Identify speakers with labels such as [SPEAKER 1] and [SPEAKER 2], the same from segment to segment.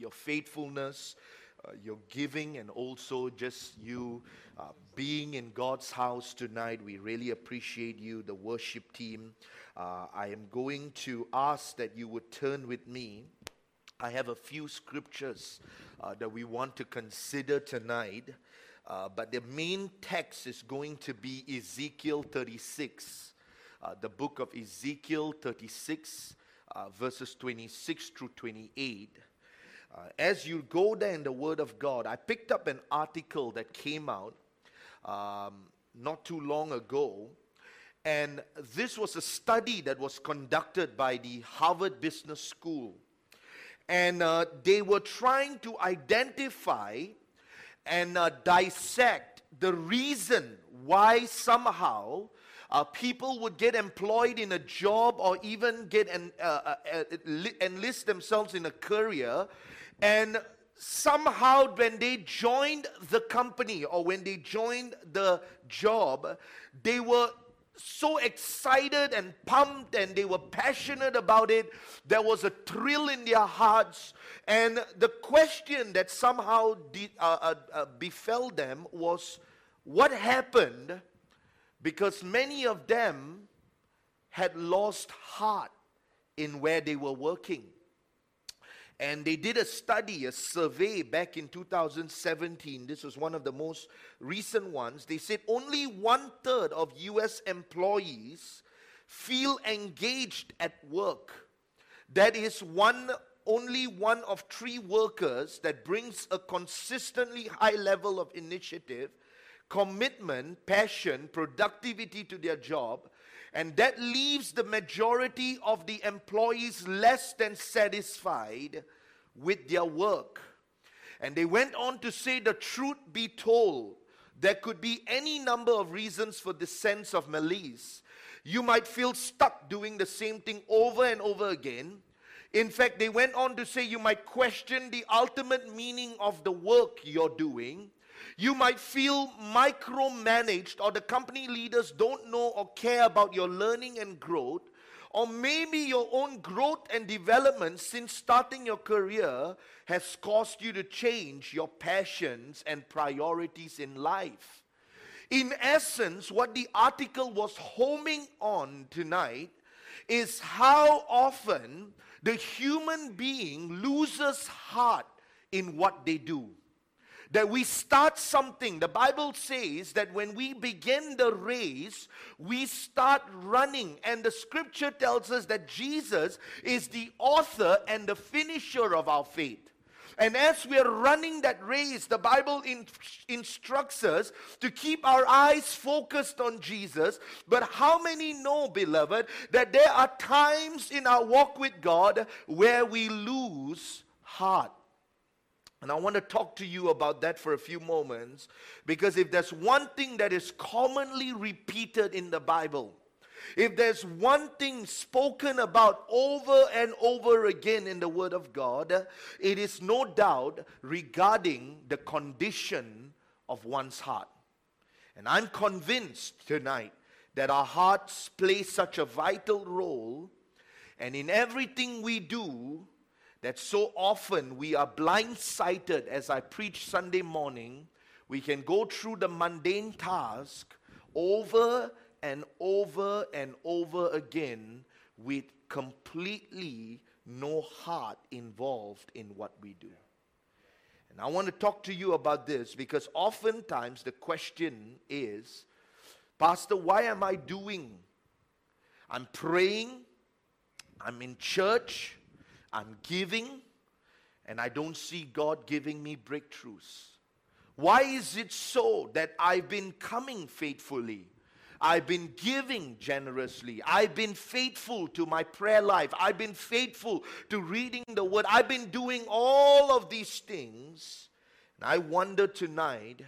[SPEAKER 1] your faithfulness, uh, your giving, and also just you uh, being in God's house tonight. We really appreciate you, the worship team. Uh, I am going to ask that you would turn with me. I have a few scriptures uh, that we want to consider tonight. Uh, but the main text is going to be Ezekiel 36, uh, the book of Ezekiel 36, uh, verses 26 through 28. Uh, as you go there in the Word of God, I picked up an article that came out um, not too long ago. And this was a study that was conducted by the Harvard Business School. And uh, they were trying to identify and uh, dissect the reason why somehow uh, people would get employed in a job or even get an, uh, uh, uh enlist themselves in a career and somehow when they joined the company or when they joined the job they were so excited and pumped and they were passionate about it. There was a thrill in their hearts. And the question that somehow de- uh, uh, uh, befell them was what happened because many of them had lost heart in where they were working. And they did a study, a survey back in 2017. This was one of the most recent ones. They said only one third of US employees feel engaged at work. That is one only one of three workers that brings a consistently high level of initiative, commitment, passion, productivity to their job and that leaves the majority of the employees less than satisfied with their work. And they went on to say, the truth be told, there could be any number of reasons for this sense of malaise. You might feel stuck doing the same thing over and over again. In fact, they went on to say you might question the ultimate meaning of the work you're doing. You might feel micromanaged, or the company leaders don't know or care about your learning and growth, or maybe your own growth and development since starting your career has caused you to change your passions and priorities in life. In essence, what the article was homing on tonight is how often the human being loses heart in what they do that we start something. The Bible says that when we begin the race, we start running. And the scripture tells us that Jesus is the author and the finisher of our faith. And as we are running that race, the Bible in, instructs us to keep our eyes focused on Jesus. But how many know, beloved, that there are times in our walk with God where we lose heart? And I want to talk to you about that for a few moments because if there's one thing that is commonly repeated in the Bible, if there's one thing spoken about over and over again in the Word of God, it is no doubt regarding the condition of one's heart. And I'm convinced tonight that our hearts play such a vital role, and in everything we do, that so often we are blindsided as I preach Sunday morning. We can go through the mundane task over and over and over again with completely no heart involved in what we do. And I want to talk to you about this because oftentimes the question is, Pastor, why am I doing? I'm praying, I'm in church, I'm giving and I don't see God giving me breakthroughs. Why is it so that I've been coming faithfully? I've been giving generously. I've been faithful to my prayer life. I've been faithful to reading the word. I've been doing all of these things. And I wonder tonight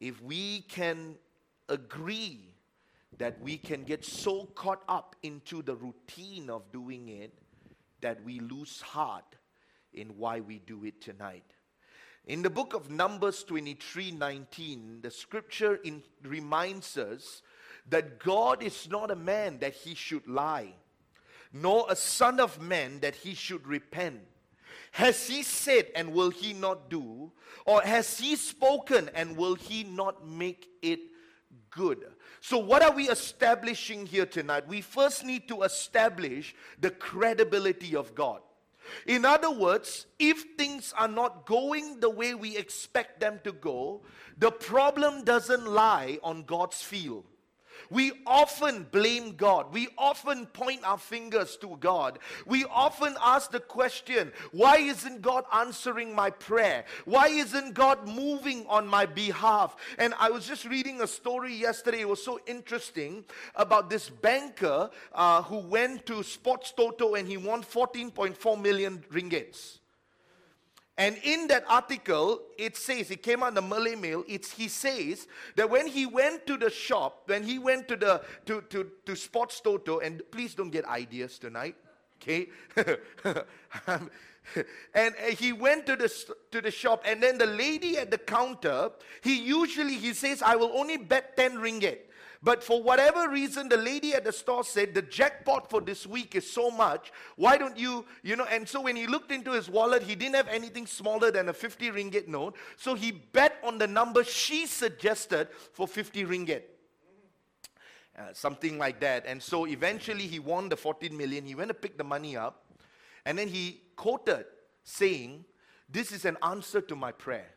[SPEAKER 1] if we can agree that we can get so caught up into the routine of doing it that we lose heart in why we do it tonight. In the book of Numbers 23 19, the scripture in, reminds us that God is not a man that he should lie, nor a son of man that he should repent. Has he said and will he not do? Or has he spoken and will he not make it good? So, what are we establishing here tonight? We first need to establish the credibility of God. In other words, if things are not going the way we expect them to go, the problem doesn't lie on God's field. We often blame God. We often point our fingers to God. We often ask the question, why isn't God answering my prayer? Why isn't God moving on my behalf? And I was just reading a story yesterday. It was so interesting about this banker uh, who went to Sports Toto and he won 14.4 million ringgits. And in that article, it says, it came on the Malay Mail, it's, he says that when he went to the shop, when he went to the to, to, to Sports Toto, and please don't get ideas tonight, okay? and uh, he went to the, to the shop, and then the lady at the counter, he usually, he says, I will only bet 10 ringgit. But for whatever reason, the lady at the store said, the jackpot for this week is so much. Why don't you, you know? And so when he looked into his wallet, he didn't have anything smaller than a 50 ringgit note. So he bet on the number she suggested for 50 ringgit. Uh, something like that. And so eventually he won the 14 million. He went to pick the money up. And then he quoted saying, This is an answer to my prayer.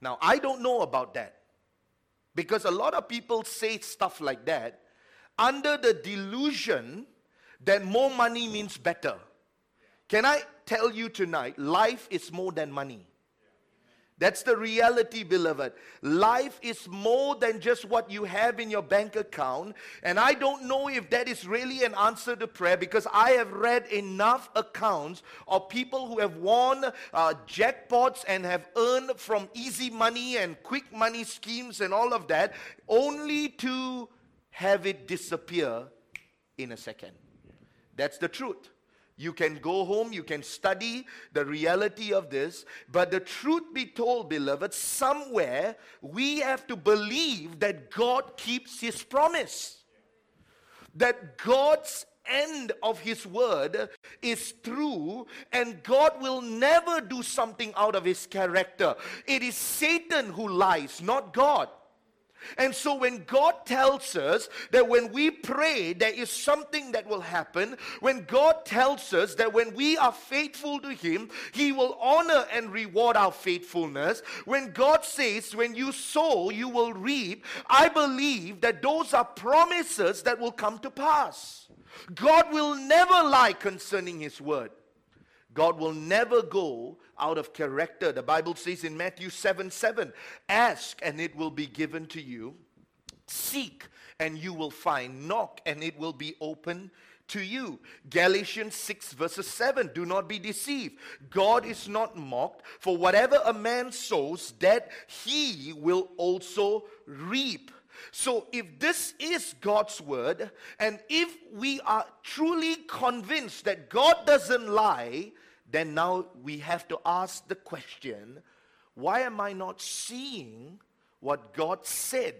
[SPEAKER 1] Now, I don't know about that. Because a lot of people say stuff like that under the delusion that more money means better. Can I tell you tonight, life is more than money. That's the reality, beloved. Life is more than just what you have in your bank account. And I don't know if that is really an answer to prayer because I have read enough accounts of people who have won uh, jackpots and have earned from easy money and quick money schemes and all of that, only to have it disappear in a second. That's the truth. You can go home, you can study the reality of this, but the truth be told, beloved, somewhere we have to believe that God keeps His promise. That God's end of His word is true, and God will never do something out of His character. It is Satan who lies, not God. And so when God tells us that when we pray, there is something that will happen, when God tells us that when we are faithful to Him, He will honor and reward our faithfulness, when God says, when you sow, you will reap, I believe that those are promises that will come to pass. God will never lie concerning His word. God will never go out of character. The Bible says in Matthew 7 7, ask and it will be given to you, seek and you will find, knock and it will be open to you. Galatians 6 verses 7, do not be deceived. God is not mocked, for whatever a man sows, that he will also reap. So, if this is God's word, and if we are truly convinced that God doesn't lie, then now we have to ask the question why am I not seeing what God said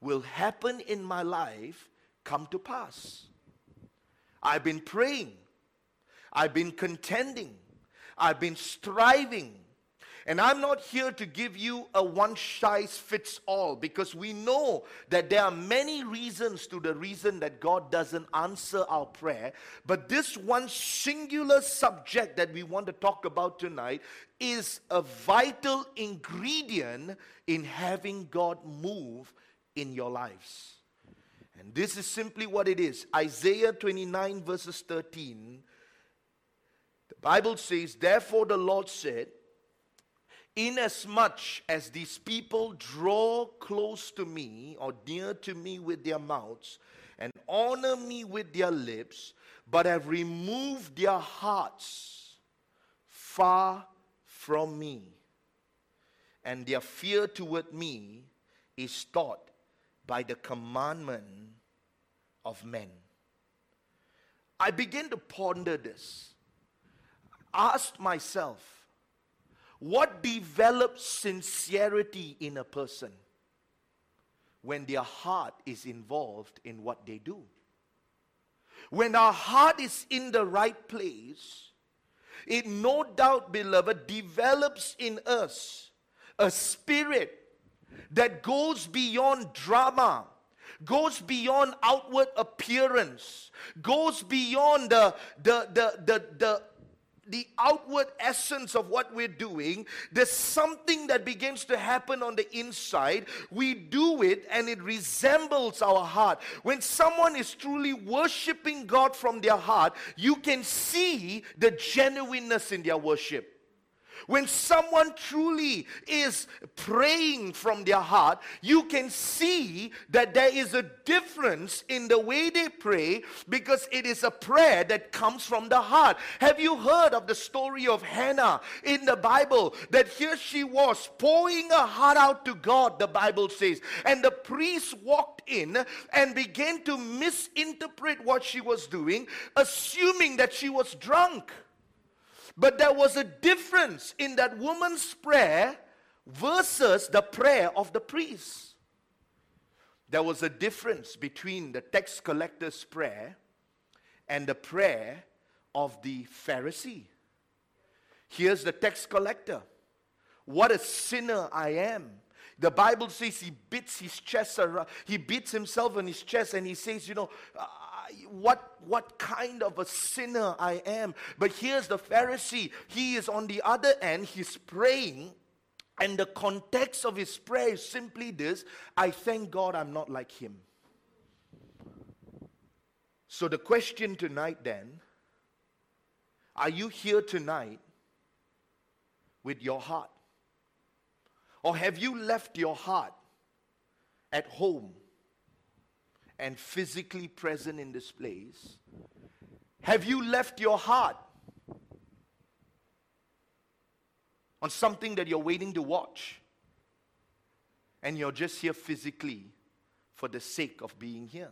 [SPEAKER 1] will happen in my life come to pass? I've been praying, I've been contending, I've been striving, and I'm not here to give you a one size fits all because we know that there are many reasons to the reason that God doesn't answer our prayer. But this one singular subject that we want to talk about tonight is a vital ingredient in having God move in your lives. And this is simply what it is Isaiah 29, verses 13. The Bible says, Therefore the Lord said, Inasmuch as these people draw close to me or near to me with their mouths and honor me with their lips, but have removed their hearts far from me, and their fear toward me is taught by the commandment of men. I begin to ponder this. Asked myself, what develops sincerity in a person? When their heart is involved in what they do. When our heart is in the right place, it no doubt, beloved, develops in us a spirit that goes beyond drama, goes beyond outward appearance, goes beyond the, the, the, the, the the outward essence of what we're doing, there's something that begins to happen on the inside. We do it and it resembles our heart. When someone is truly worshiping God from their heart, you can see the genuineness in their worship. When someone truly is praying from their heart, you can see that there is a difference in the way they pray because it is a prayer that comes from the heart. Have you heard of the story of Hannah in the Bible? That here she was pouring her heart out to God, the Bible says. And the priest walked in and began to misinterpret what she was doing, assuming that she was drunk. But there was a difference in that woman's prayer versus the prayer of the priest. There was a difference between the tax collector's prayer and the prayer of the Pharisee. Here's the tax collector. What a sinner I am. The Bible says he beats his chest around, he beats himself on his chest and he says, You know, what, what kind of a sinner I am. But here's the Pharisee. He is on the other end, he's praying. And the context of his prayer is simply this I thank God I'm not like him. So, the question tonight then are you here tonight with your heart? Or have you left your heart at home and physically present in this place? Have you left your heart on something that you're waiting to watch? And you're just here physically for the sake of being here?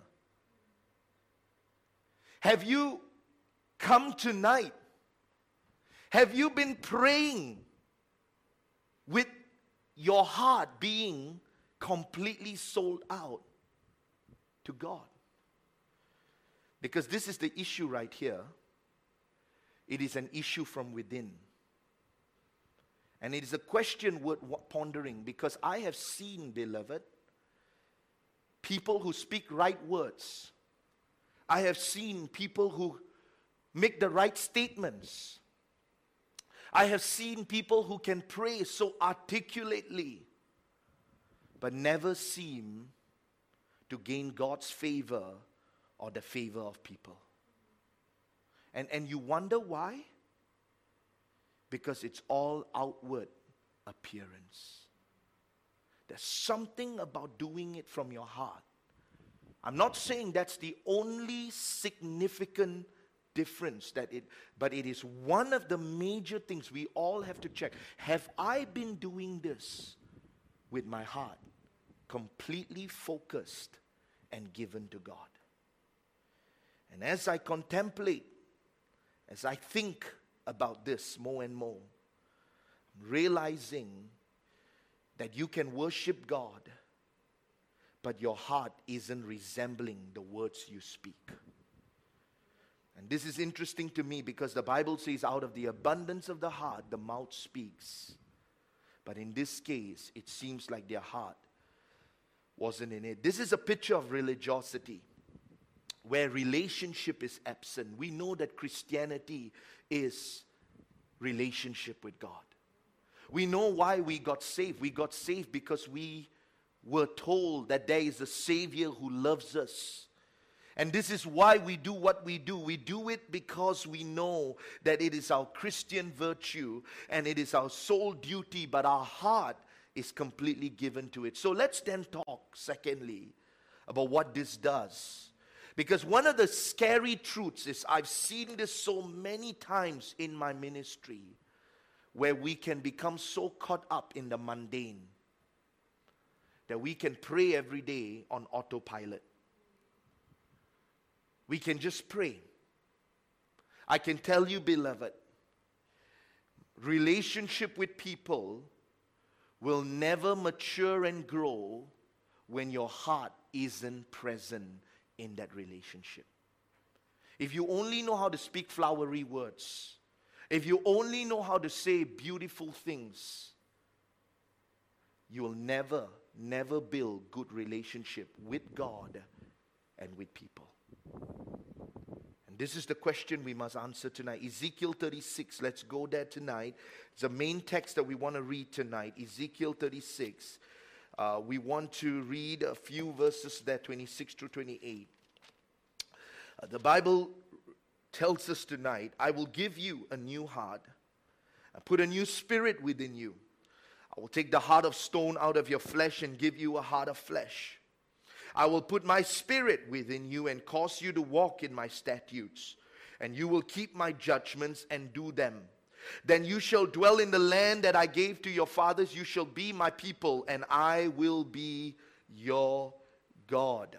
[SPEAKER 1] Have you come tonight? Have you been praying with your heart being completely sold out? To God. Because this is the issue right here. It is an issue from within. And it is a question worth pondering because I have seen, beloved, people who speak right words. I have seen people who make the right statements. I have seen people who can pray so articulately, but never seem to gain God's favor or the favor of people. And, and you wonder why? Because it's all outward appearance. There's something about doing it from your heart. I'm not saying that's the only significant difference that it but it is one of the major things we all have to check. Have I been doing this with my heart? Completely focused and given to God. And as I contemplate, as I think about this more and more, I'm realizing that you can worship God, but your heart isn't resembling the words you speak. And this is interesting to me because the Bible says, out of the abundance of the heart, the mouth speaks. But in this case, it seems like their heart wasn't in it. This is a picture of religiosity where relationship is absent. We know that Christianity is relationship with God. We know why we got saved. We got saved because we were told that there is a Savior who loves us. And this is why we do what we do. We do it because we know that it is our Christian virtue and it is our sole duty, but our heart is completely given to it. So let's then talk, secondly, about what this does. Because one of the scary truths is I've seen this so many times in my ministry where we can become so caught up in the mundane that we can pray every day on autopilot. We can just pray. I can tell you, beloved, relationship with people will never mature and grow when your heart isn't present in that relationship. If you only know how to speak flowery words, if you only know how to say beautiful things, you will never, never build good relationship with God and with people. This is the question we must answer tonight. Ezekiel 36, let's go there tonight. It's the main text that we want to read tonight. Ezekiel 36. Uh, we want to read a few verses there, 26 to 28. Uh, the Bible tells us tonight, I will give you a new heart, I put a new spirit within you. I will take the heart of stone out of your flesh and give you a heart of flesh. I will put my spirit within you and cause you to walk in my statutes, and you will keep my judgments and do them. Then you shall dwell in the land that I gave to your fathers. You shall be my people, and I will be your God.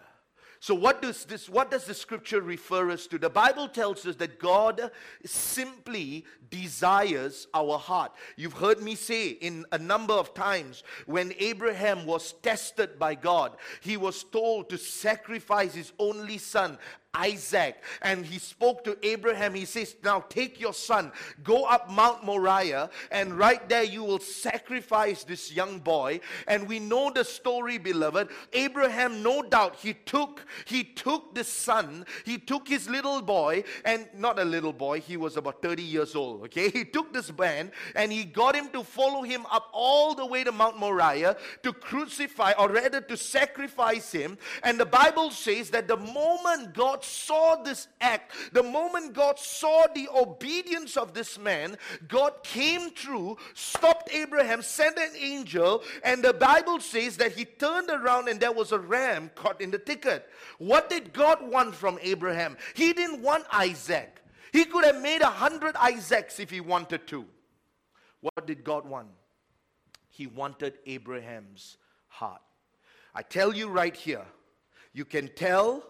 [SPEAKER 1] So what does this what does the scripture refer us to? The Bible tells us that God simply desires our heart. You've heard me say in a number of times when Abraham was tested by God, he was told to sacrifice his only son Isaac. And he spoke to Abraham. He says, Now take your son, go up Mount Moriah, and right there you will sacrifice this young boy. And we know the story, beloved. Abraham, no doubt, he took, he took the son, he took his little boy, and not a little boy, he was about 30 years old. Okay, he took this man and he got him to follow him up all the way to Mount Moriah to crucify, or rather to sacrifice him. And the Bible says that the moment God God saw this act, the moment God saw the obedience of this man, God came through, stopped Abraham, sent an angel, and the Bible says that he turned around and there was a ram caught in the thicket. What did God want from Abraham? He didn't want Isaac. He could have made a hundred Isaacs if he wanted to. What did God want? He wanted Abraham's heart. I tell you right here, you can tell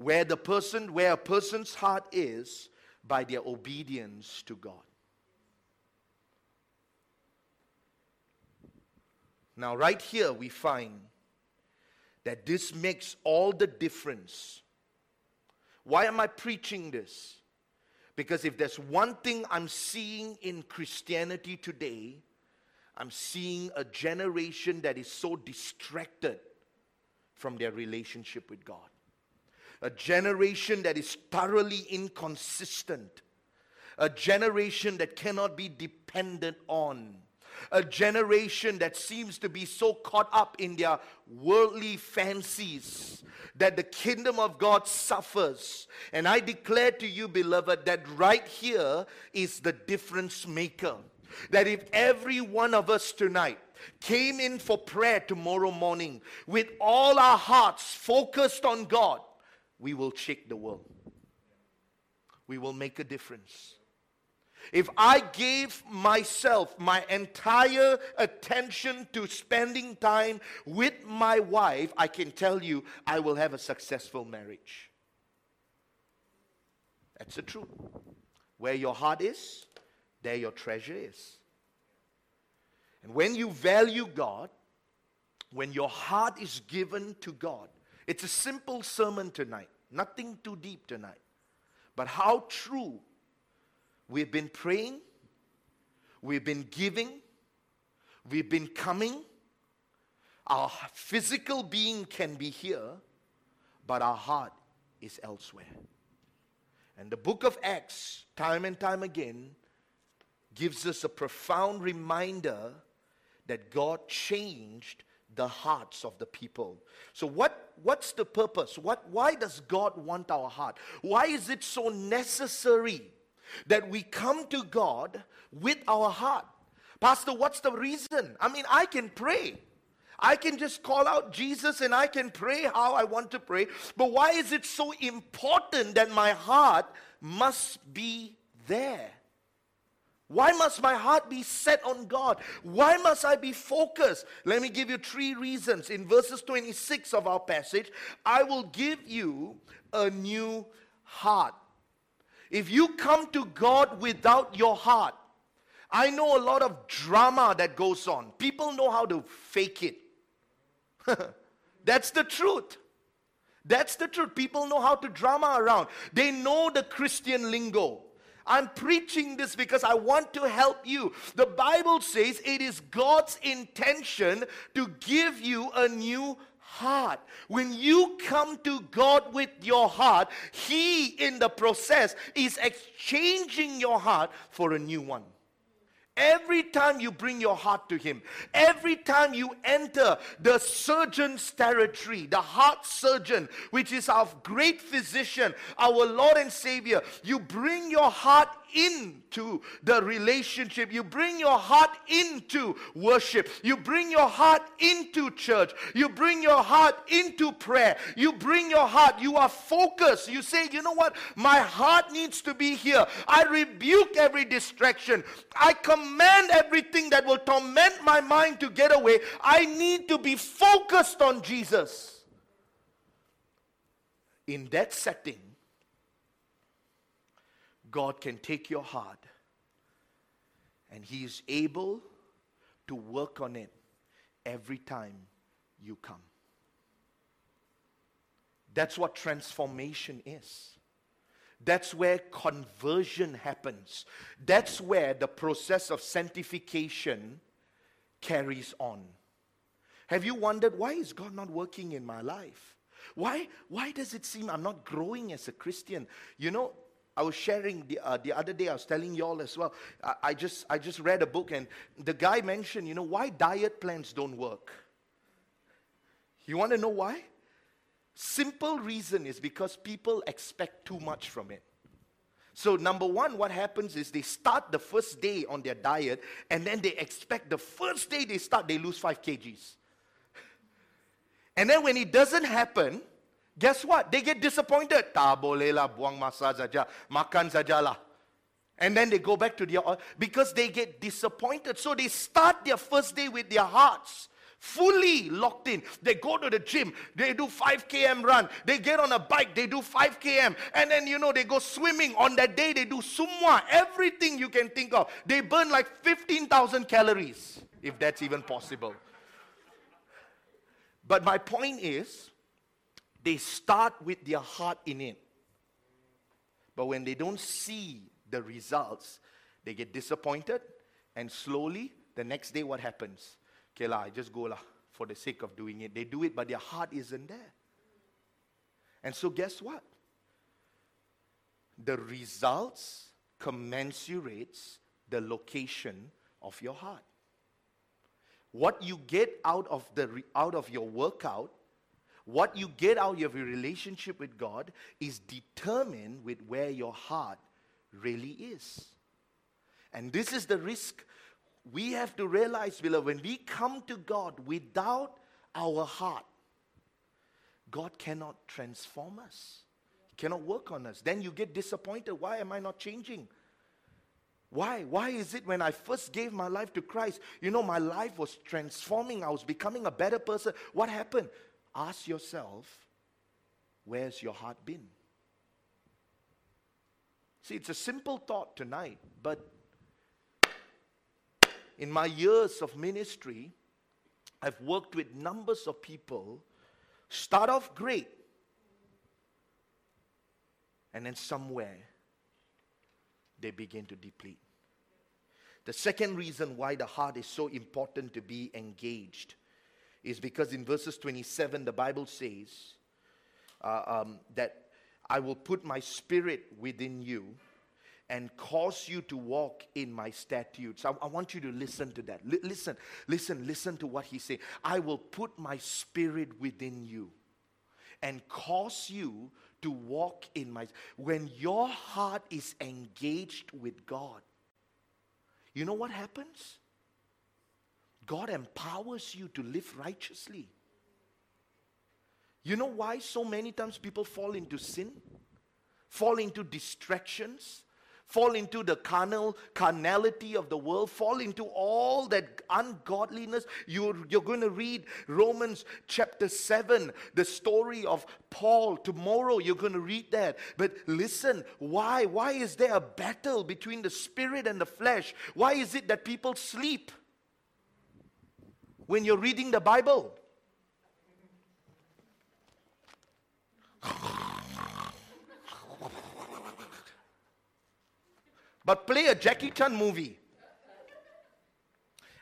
[SPEAKER 1] where the person, where a person's heart is by their obedience to God. Now, right here, we find that this makes all the difference. Why am I preaching this? Because if there's one thing I'm seeing in Christianity today, I'm seeing a generation that is so distracted from their relationship with God a generation that is thoroughly inconsistent, a generation that cannot be dependent on, a generation that seems to be so caught up in their worldly fancies that the kingdom of God suffers. And I declare to you, beloved, that right here is the difference maker. That if every one of us tonight came in for prayer tomorrow morning with all our hearts focused on God, we will shake the world. We will make a difference. If I gave myself my entire attention to spending time with my wife, I can tell you I will have a successful marriage. That's the truth. Where your heart is, there your treasure is. And when you value God, when your heart is given to God, it's a simple sermon tonight, nothing too deep tonight. But how true we've been praying, we've been giving, we've been coming. Our physical being can be here, but our heart is elsewhere. And the book of Acts, time and time again, gives us a profound reminder that God changed the hearts of the people. So what what's the purpose? What why does God want our heart? Why is it so necessary that we come to God with our heart? Pastor, what's the reason? I mean, I can pray. I can just call out Jesus and I can pray how I want to pray. But why is it so important that my heart must be there? Why must my heart be set on God? Why must I be focused? Let me give you three reasons. In verses 26 of our passage, I will give you a new heart. If you come to God without your heart, I know a lot of drama that goes on. People know how to fake it. That's the truth. That's the truth. People know how to drama around. They know the Christian lingo. I'm preaching this because I want to help you. The Bible says it is God's intention to give you a new heart. When you come to God with your heart, He, in the process, is exchanging your heart for a new one. Every time you bring your heart to Him, every time you enter the surgeon's territory, the heart surgeon, which is our great physician, our Lord and Savior, you bring your heart into the relationship. You bring your heart into worship. You bring your heart into church. You bring your heart into prayer. You bring your heart. You are focused. You say, you know what? My heart needs to be here. I rebuke every distraction. I command everything that will torment my mind to get away. I need to be focused on Jesus. In that setting, God can take your heart and He is able to work on it every time you come. That's what transformation is. That's where conversion happens. That's where the process of sanctification carries on. Have you wondered why is God not working in my life? Why, why does it seem I'm not growing as a Christian? You know, I was sharing the, uh, the other day, I was telling y'all as well. I, I, just, I just read a book, and the guy mentioned, you know, why diet plans don't work. You want to know why? Simple reason is because people expect too much from it. So, number one, what happens is they start the first day on their diet, and then they expect the first day they start, they lose five kgs. And then when it doesn't happen, Guess what? They get disappointed. Tak boleh lah, buang masa saja. Makan sajalah. And then they go back to their, because they get disappointed. So they start their first day with their hearts fully locked in. They go to the gym, they do 5 km run, they get on a bike, they do 5 km, and then you know they go swimming. On that day, they do summa, everything you can think of. They burn like 15,000 calories, if that's even possible. But my point is, they start with their heart in it. But when they don't see the results, they get disappointed. And slowly, the next day, what happens? Okay, la, I just go la, for the sake of doing it. They do it, but their heart isn't there. And so, guess what? The results commensurates the location of your heart. What you get out of, the, out of your workout what you get out of your relationship with God is determined with where your heart really is. And this is the risk we have to realize, beloved, when we come to God without our heart, God cannot transform us. He cannot work on us. Then you get disappointed. Why am I not changing? Why? Why is it when I first gave my life to Christ, you know, my life was transforming. I was becoming a better person. What happened? Ask yourself, where's your heart been? See, it's a simple thought tonight, but in my years of ministry, I've worked with numbers of people start off great and then somewhere they begin to deplete. The second reason why the heart is so important to be engaged is because in verses 27, the Bible says uh, um, that I will put my spirit within you and cause you to walk in my statutes. I, I want you to listen to that. L- listen, listen, listen to what he said. I will put my spirit within you and cause you to walk in my. When your heart is engaged with God, you know what happens? God empowers you to live righteously. You know why so many times people fall into sin? Fall into distractions? Fall into the carnal carnality of the world, fall into all that ungodliness. You're, you're going to read Romans chapter 7, the story of Paul. Tomorrow you're going to read that. But listen, why? Why is there a battle between the spirit and the flesh? Why is it that people sleep? When you're reading the Bible. But play a Jackie Chan movie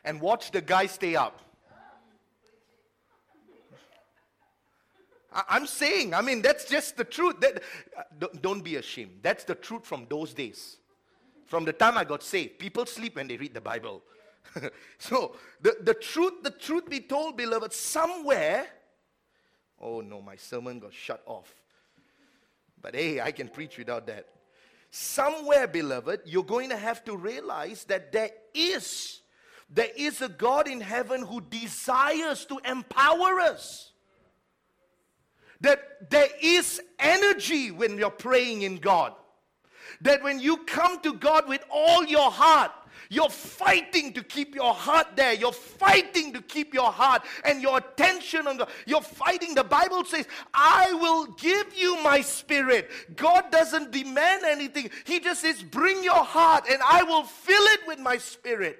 [SPEAKER 1] and watch the guy stay up. I'm saying, I mean, that's just the truth. That, uh, don't be ashamed. That's the truth from those days. From the time I got saved, people sleep when they read the Bible. so, the, the truth, the truth be told, beloved, somewhere, oh no, my sermon got shut off. But hey, I can preach without that. Somewhere, beloved, you're going to have to realize that there is, there is a God in heaven who desires to empower us that there is energy when you're praying in God. That when you come to God with all your heart, you're fighting to keep your heart there. You're fighting to keep your heart and your attention on God. You're fighting. The Bible says, I will give you my spirit. God doesn't demand anything. He just says, bring your heart and I will fill it with my spirit.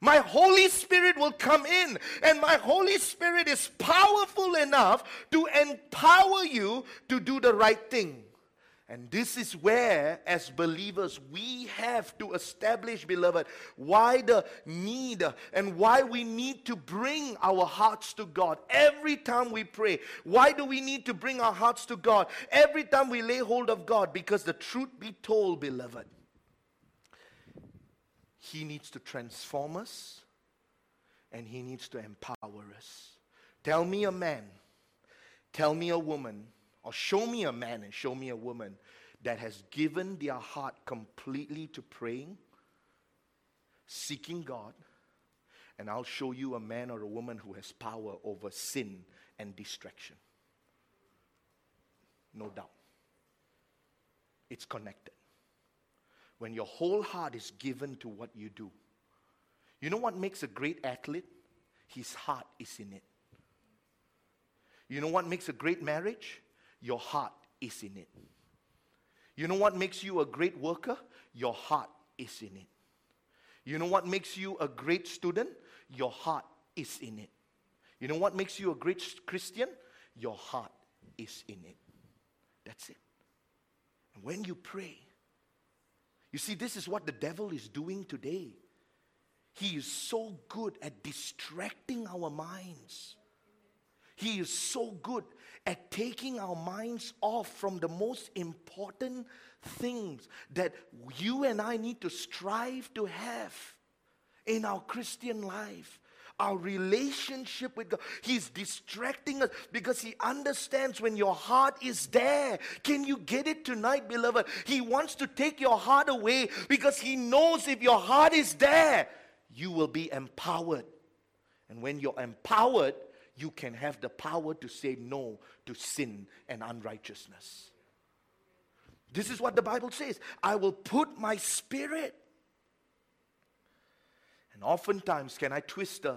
[SPEAKER 1] My Holy Spirit will come in, and my Holy Spirit is powerful enough to empower you to do the right thing. And this is where, as believers, we have to establish, beloved, why the need and why we need to bring our hearts to God every time we pray. Why do we need to bring our hearts to God every time we lay hold of God? Because the truth be told, beloved, he needs to transform us and He needs to empower us. Tell me a man, tell me a woman, or show me a man and show me a woman that has given their heart completely to praying, seeking God, and I'll show you a man or a woman who has power over sin and distraction. No doubt. It's connected when your whole heart is given to what you do. You know what makes a great athlete? His heart is in it. You know what makes a great marriage? Your heart is in it. You know what makes you a great worker? Your heart is in it. You know what makes you a great student? Your heart is in it. You know what makes you a great Christian? Your heart is in it. That's it. And when you pray, you see, this is what the devil is doing today. He is so good at distracting our minds. He is so good at taking our minds off from the most important things that you and I need to strive to have in our Christian life our relationship with God. He's distracting us because He understands when your heart is there. Can you get it tonight, beloved? He wants to take your heart away because He knows if your heart is there, you will be empowered. And when you're empowered, you can have the power to say no to sin and unrighteousness. This is what the Bible says I will put my spirit and oftentimes, can I twist the,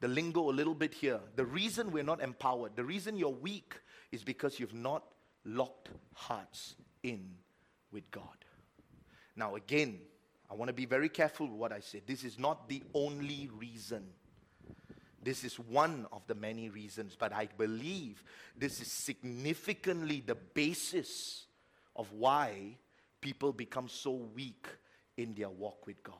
[SPEAKER 1] the lingo a little bit here? The reason we're not empowered, the reason you're weak is because you've not locked hearts in with God. Now, again, I want to be very careful what I say. This is not the only reason. This is one of the many reasons, but I believe this is significantly the basis of why people become so weak in their walk with God.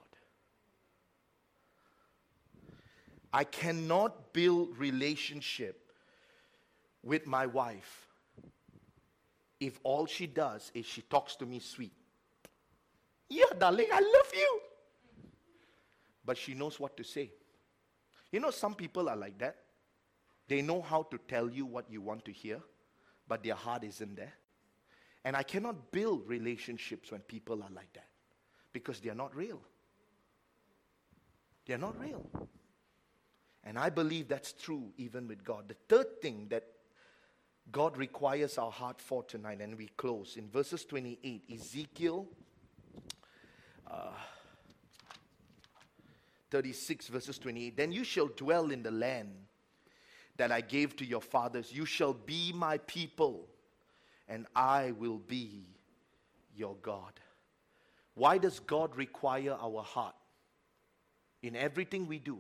[SPEAKER 1] I cannot build relationship with my wife if all she does is she talks to me sweet. Yeah, darling, I love you. But she knows what to say. You know, some people are like that. They know how to tell you what you want to hear, but their heart isn't there. And I cannot build relationships when people are like that because they're not real. They're not real. And I believe that's true even with God. The third thing that God requires our heart for tonight, and we close in verses 28, Ezekiel uh, 36, verses 28. Then you shall dwell in the land that I gave to your fathers. You shall be my people, and I will be your God. Why does God require our heart in everything we do?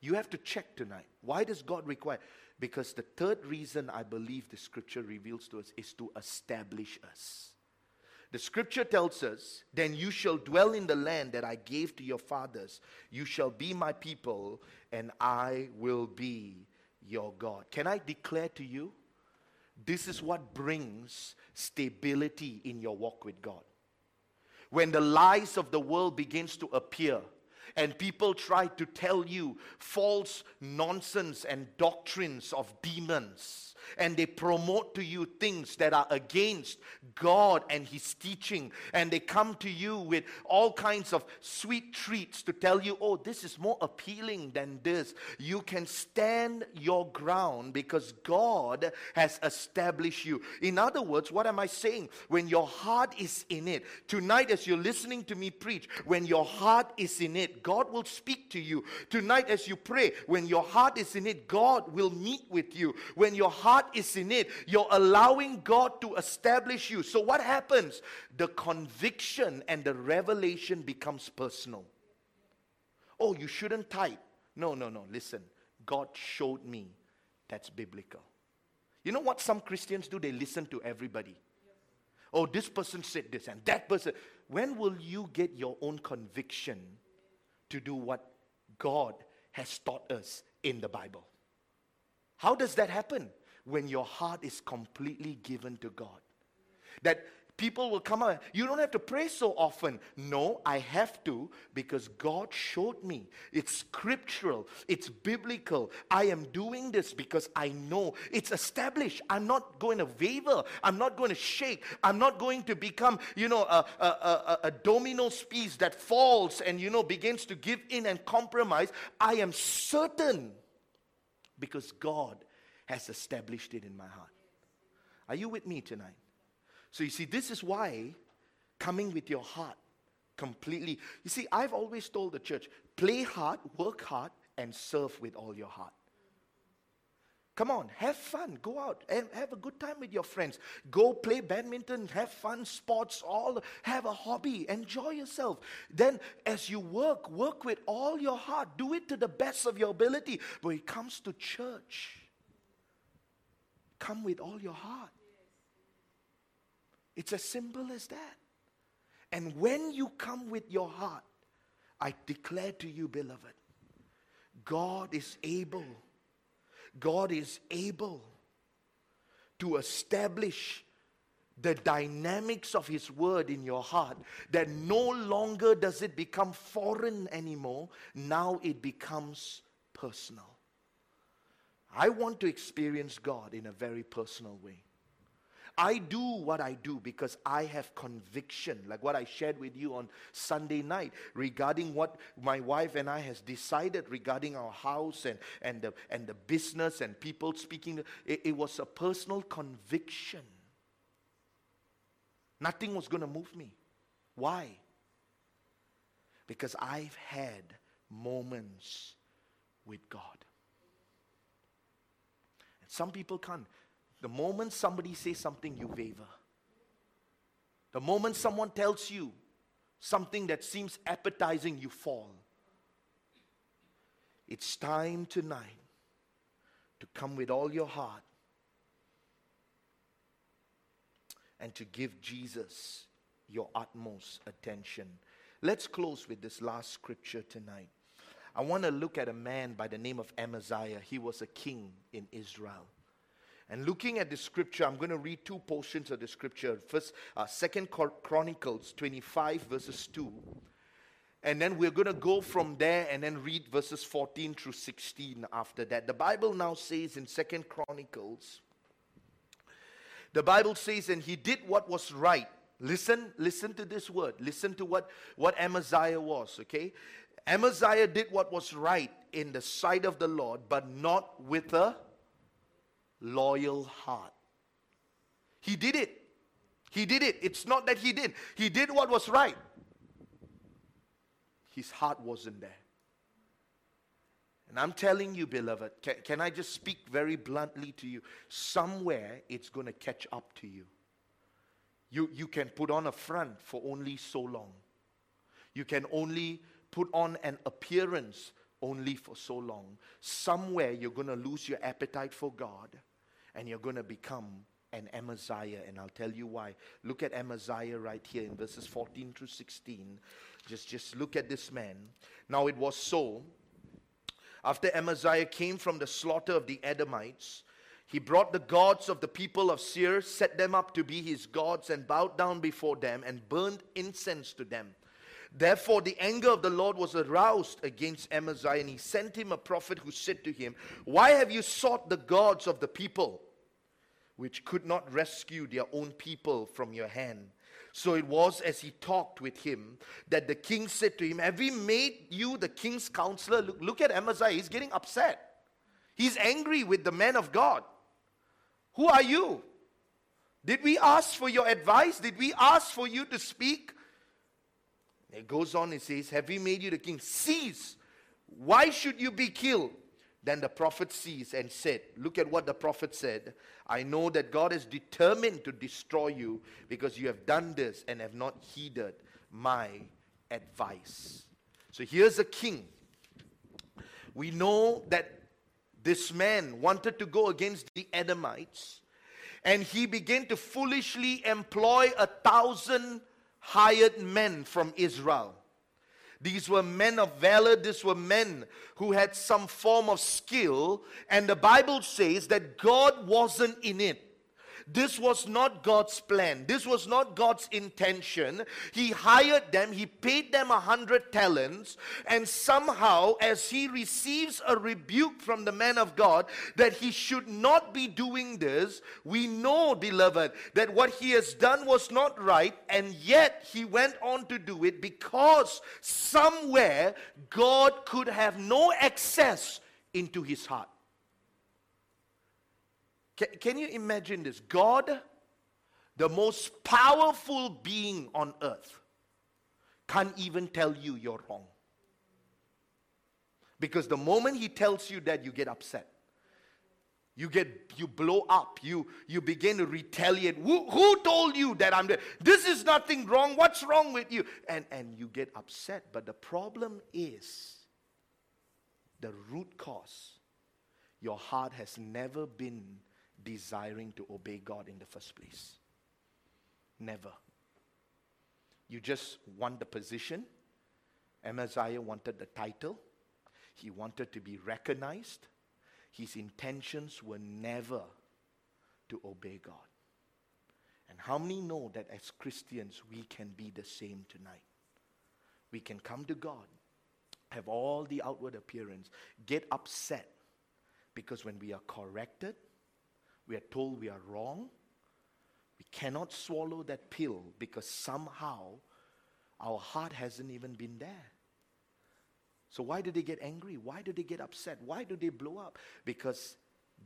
[SPEAKER 1] You have to check tonight. Why does God require? Because the third reason I believe the scripture reveals to us is to establish us. The scripture tells us, Then you shall dwell in the land that I gave to your fathers. You shall be my people, and I will be your God. Can I declare to you? This is what brings stability in your walk with God. When the lies of the world begins to appear, and people try to tell you false nonsense and doctrines of demons and they promote to you things that are against God and His teaching. And they come to you with all kinds of sweet treats to tell you, oh, this is more appealing than this. You can stand your ground because God has established you. In other words, what am I saying? When your heart is in it, tonight as you're listening to me preach, when your heart is in it, God will speak to you. Tonight as you pray, when your heart is in it, God will meet with you. When your heart heart is in it, you're allowing God to establish you. So, what happens? The conviction and the revelation becomes personal. Oh, you shouldn't tithe. No, no, no. Listen, God showed me that's biblical. You know what some Christians do? They listen to everybody. Oh, this person said this and that person. When will you get your own conviction to do what God has taught us in the Bible? How does that happen? When your heart is completely given to God. That people will come out, you don't have to pray so often. No, I have to because God showed me. It's scriptural, it's biblical. I am doing this because I know it's established. I'm not going to waver, I'm not going to shake, I'm not going to become, you know, a, a, a, a domino piece that falls and, you know, begins to give in and compromise. I am certain because God has established it in my heart. Are you with me tonight? So you see, this is why coming with your heart completely. You see, I've always told the church play hard, work hard, and serve with all your heart. Come on, have fun. Go out and have a good time with your friends. Go play badminton, have fun, sports, all have a hobby, enjoy yourself. Then as you work, work with all your heart. Do it to the best of your ability. But it comes to church, Come with all your heart. It's as simple as that. And when you come with your heart, I declare to you, beloved, God is able, God is able to establish the dynamics of His Word in your heart, that no longer does it become foreign anymore, now it becomes personal. I want to experience God in a very personal way. I do what I do because I have conviction, like what I shared with you on Sunday night regarding what my wife and I has decided regarding our house and, and, the, and the business and people speaking. It, it was a personal conviction. Nothing was going to move me. Why? Because I've had moments with God. Some people can't. The moment somebody says something, you waver. The moment someone tells you something that seems appetizing, you fall. It's time tonight to come with all your heart and to give Jesus your utmost attention. Let's close with this last scripture tonight. I want to look at a man by the name of Amaziah. He was a king in Israel. And looking at the scripture, I'm going to read two portions of the scripture. First, uh, Second Chronicles 25, verses 2. And then we're going to go from there and then read verses 14 through 16 after that. The Bible now says in Second Chronicles, the Bible says, and he did what was right. Listen, listen to this word. Listen to what, what Amaziah was, okay? Amaziah did what was right in the sight of the Lord, but not with a loyal heart. He did it. He did it. It's not that he did. He did what was right. His heart wasn't there. And I'm telling you, beloved, can, can I just speak very bluntly to you? Somewhere it's going to catch up to you. You, you can put on a front for only so long. You can only put on an appearance only for so long. Somewhere you're going to lose your appetite for God and you're going to become an Amaziah, and I'll tell you why. Look at Amaziah right here in verses 14 through 16. Just, just look at this man. Now it was so, after Amaziah came from the slaughter of the Edomites, he brought the gods of the people of Seir, set them up to be his gods, and bowed down before them, and burned incense to them. Therefore, the anger of the Lord was aroused against Amaziah, and he sent him a prophet who said to him, Why have you sought the gods of the people, which could not rescue their own people from your hand? So it was as he talked with him that the king said to him, Have we made you the king's counselor? Look, look at Amaziah, he's getting upset. He's angry with the man of God. Who are you? Did we ask for your advice? Did we ask for you to speak? It goes on, it says, Have we made you the king? Cease. Why should you be killed? Then the prophet ceased and said, Look at what the prophet said. I know that God is determined to destroy you because you have done this and have not heeded my advice. So here's a king. We know that this man wanted to go against the Edomites and he began to foolishly employ a thousand hired men from Israel. These were men of valor. These were men who had some form of skill. And the Bible says that God wasn't in it. This was not God's plan. This was not God's intention. He hired them, he paid them a hundred talents, and somehow, as he receives a rebuke from the man of God that he should not be doing this, we know, beloved, that what he has done was not right, and yet he went on to do it because somewhere God could have no access into his heart. Can, can you imagine this? God, the most powerful being on earth, can't even tell you you're wrong. Because the moment he tells you that, you get upset. You get you blow up. You you begin to retaliate. Who, who told you that I'm there? This is nothing wrong. What's wrong with you? And and you get upset. But the problem is the root cause. Your heart has never been desiring to obey God in the first place. Never. You just want the position. Amaziah wanted the title. He wanted to be recognized. His intentions were never to obey God. And how many know that as Christians we can be the same tonight? We can come to God, have all the outward appearance, get upset because when we are corrected, we are told we are wrong. We cannot swallow that pill because somehow our heart hasn't even been there. So, why do they get angry? Why do they get upset? Why do they blow up? Because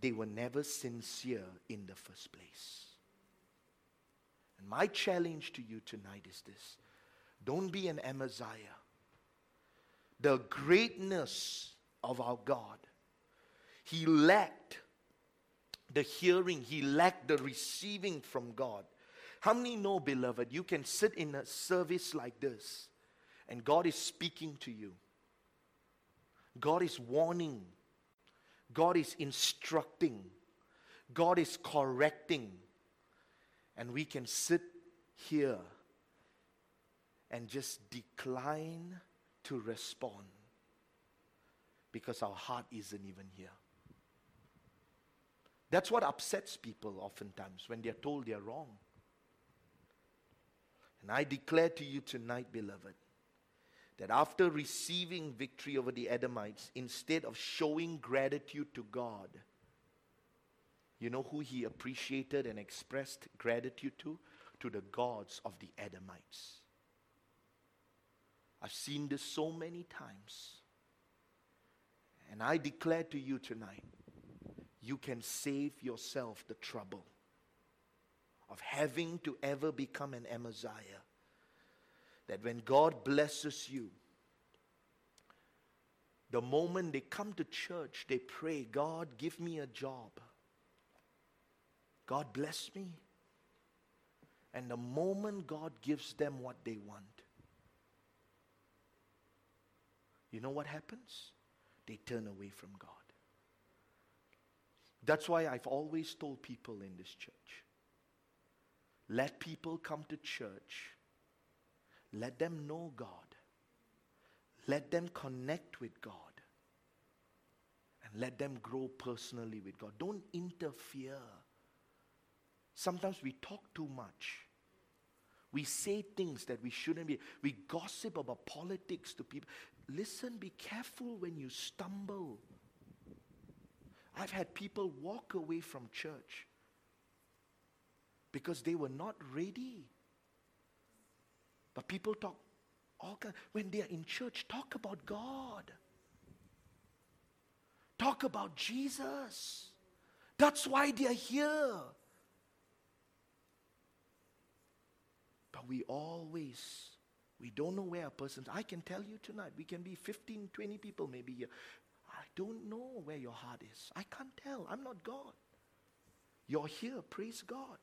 [SPEAKER 1] they were never sincere in the first place. And my challenge to you tonight is this don't be an Amaziah. The greatness of our God, He lacked the hearing, he lacked the receiving from God. How many know, beloved, you can sit in a service like this and God is speaking to you? God is warning, God is instructing, God is correcting, and we can sit here and just decline to respond because our heart isn't even here. That's what upsets people oftentimes when they're told they're wrong. And I declare to you tonight, beloved, that after receiving victory over the Edomites, instead of showing gratitude to God, you know who he appreciated and expressed gratitude to? To the gods of the Edomites. I've seen this so many times. And I declare to you tonight you can save yourself the trouble of having to ever become an Amaziah. That when God blesses you, the moment they come to church, they pray, God, give me a job. God bless me. And the moment God gives them what they want, you know what happens? They turn away from God. That's why I've always told people in this church Let people come to church. Let them know God. Let them connect with God. And let them grow personally with God. Don't interfere. Sometimes we talk too much. We say things that we shouldn't be. We gossip about politics to people. Listen, be careful when you stumble. I've had people walk away from church because they were not ready. But people talk all when they are in church, talk about God. Talk about Jesus. That's why they are here. But we always, we don't know where a person's. I can tell you tonight, we can be 15, 20 people maybe here. Don't know where your heart is. I can't tell. I'm not God. You're here, praise God.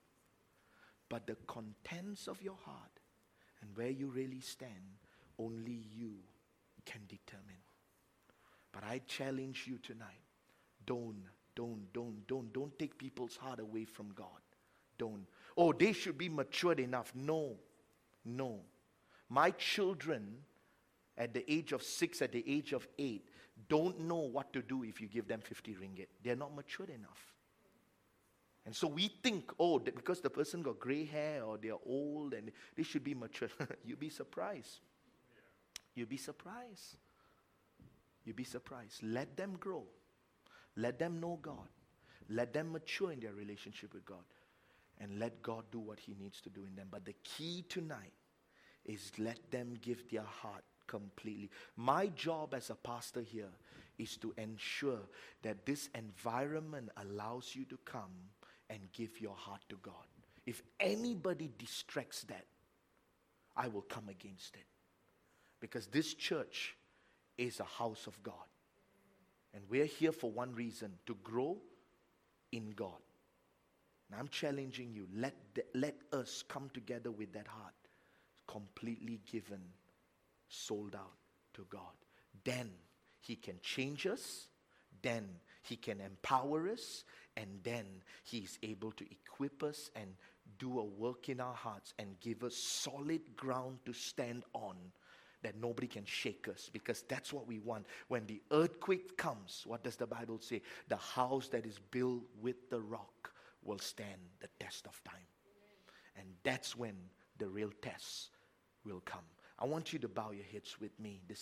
[SPEAKER 1] But the contents of your heart and where you really stand, only you can determine. But I challenge you tonight don't, don't, don't, don't, don't take people's heart away from God. Don't. Oh, they should be matured enough. No, no. My children at the age of six, at the age of eight, don't know what to do if you give them 50 ringgit. They're not matured enough. And so we think, oh, because the person got gray hair or they're old and they should be mature. You'd be surprised. You'd be surprised. You'd be surprised. Let them grow. Let them know God. Let them mature in their relationship with God. And let God do what He needs to do in them. But the key tonight is let them give their heart completely. My job as a pastor here is to ensure that this environment allows you to come and give your heart to God. If anybody distracts that, I will come against it. Because this church is a house of God. And we're here for one reason to grow in God. And I'm challenging you let, the, let us come together with that heart, completely given, sold out to God. Then He can change us, then He can empower us, and then He is able to equip us and do a work in our hearts and give us solid ground to stand on that nobody can shake us because that's what we want. When the earthquake comes, what does the Bible say? The house that is built with the rock will stand the test of time. And that's when the real test will come. I want you to bow your heads with me this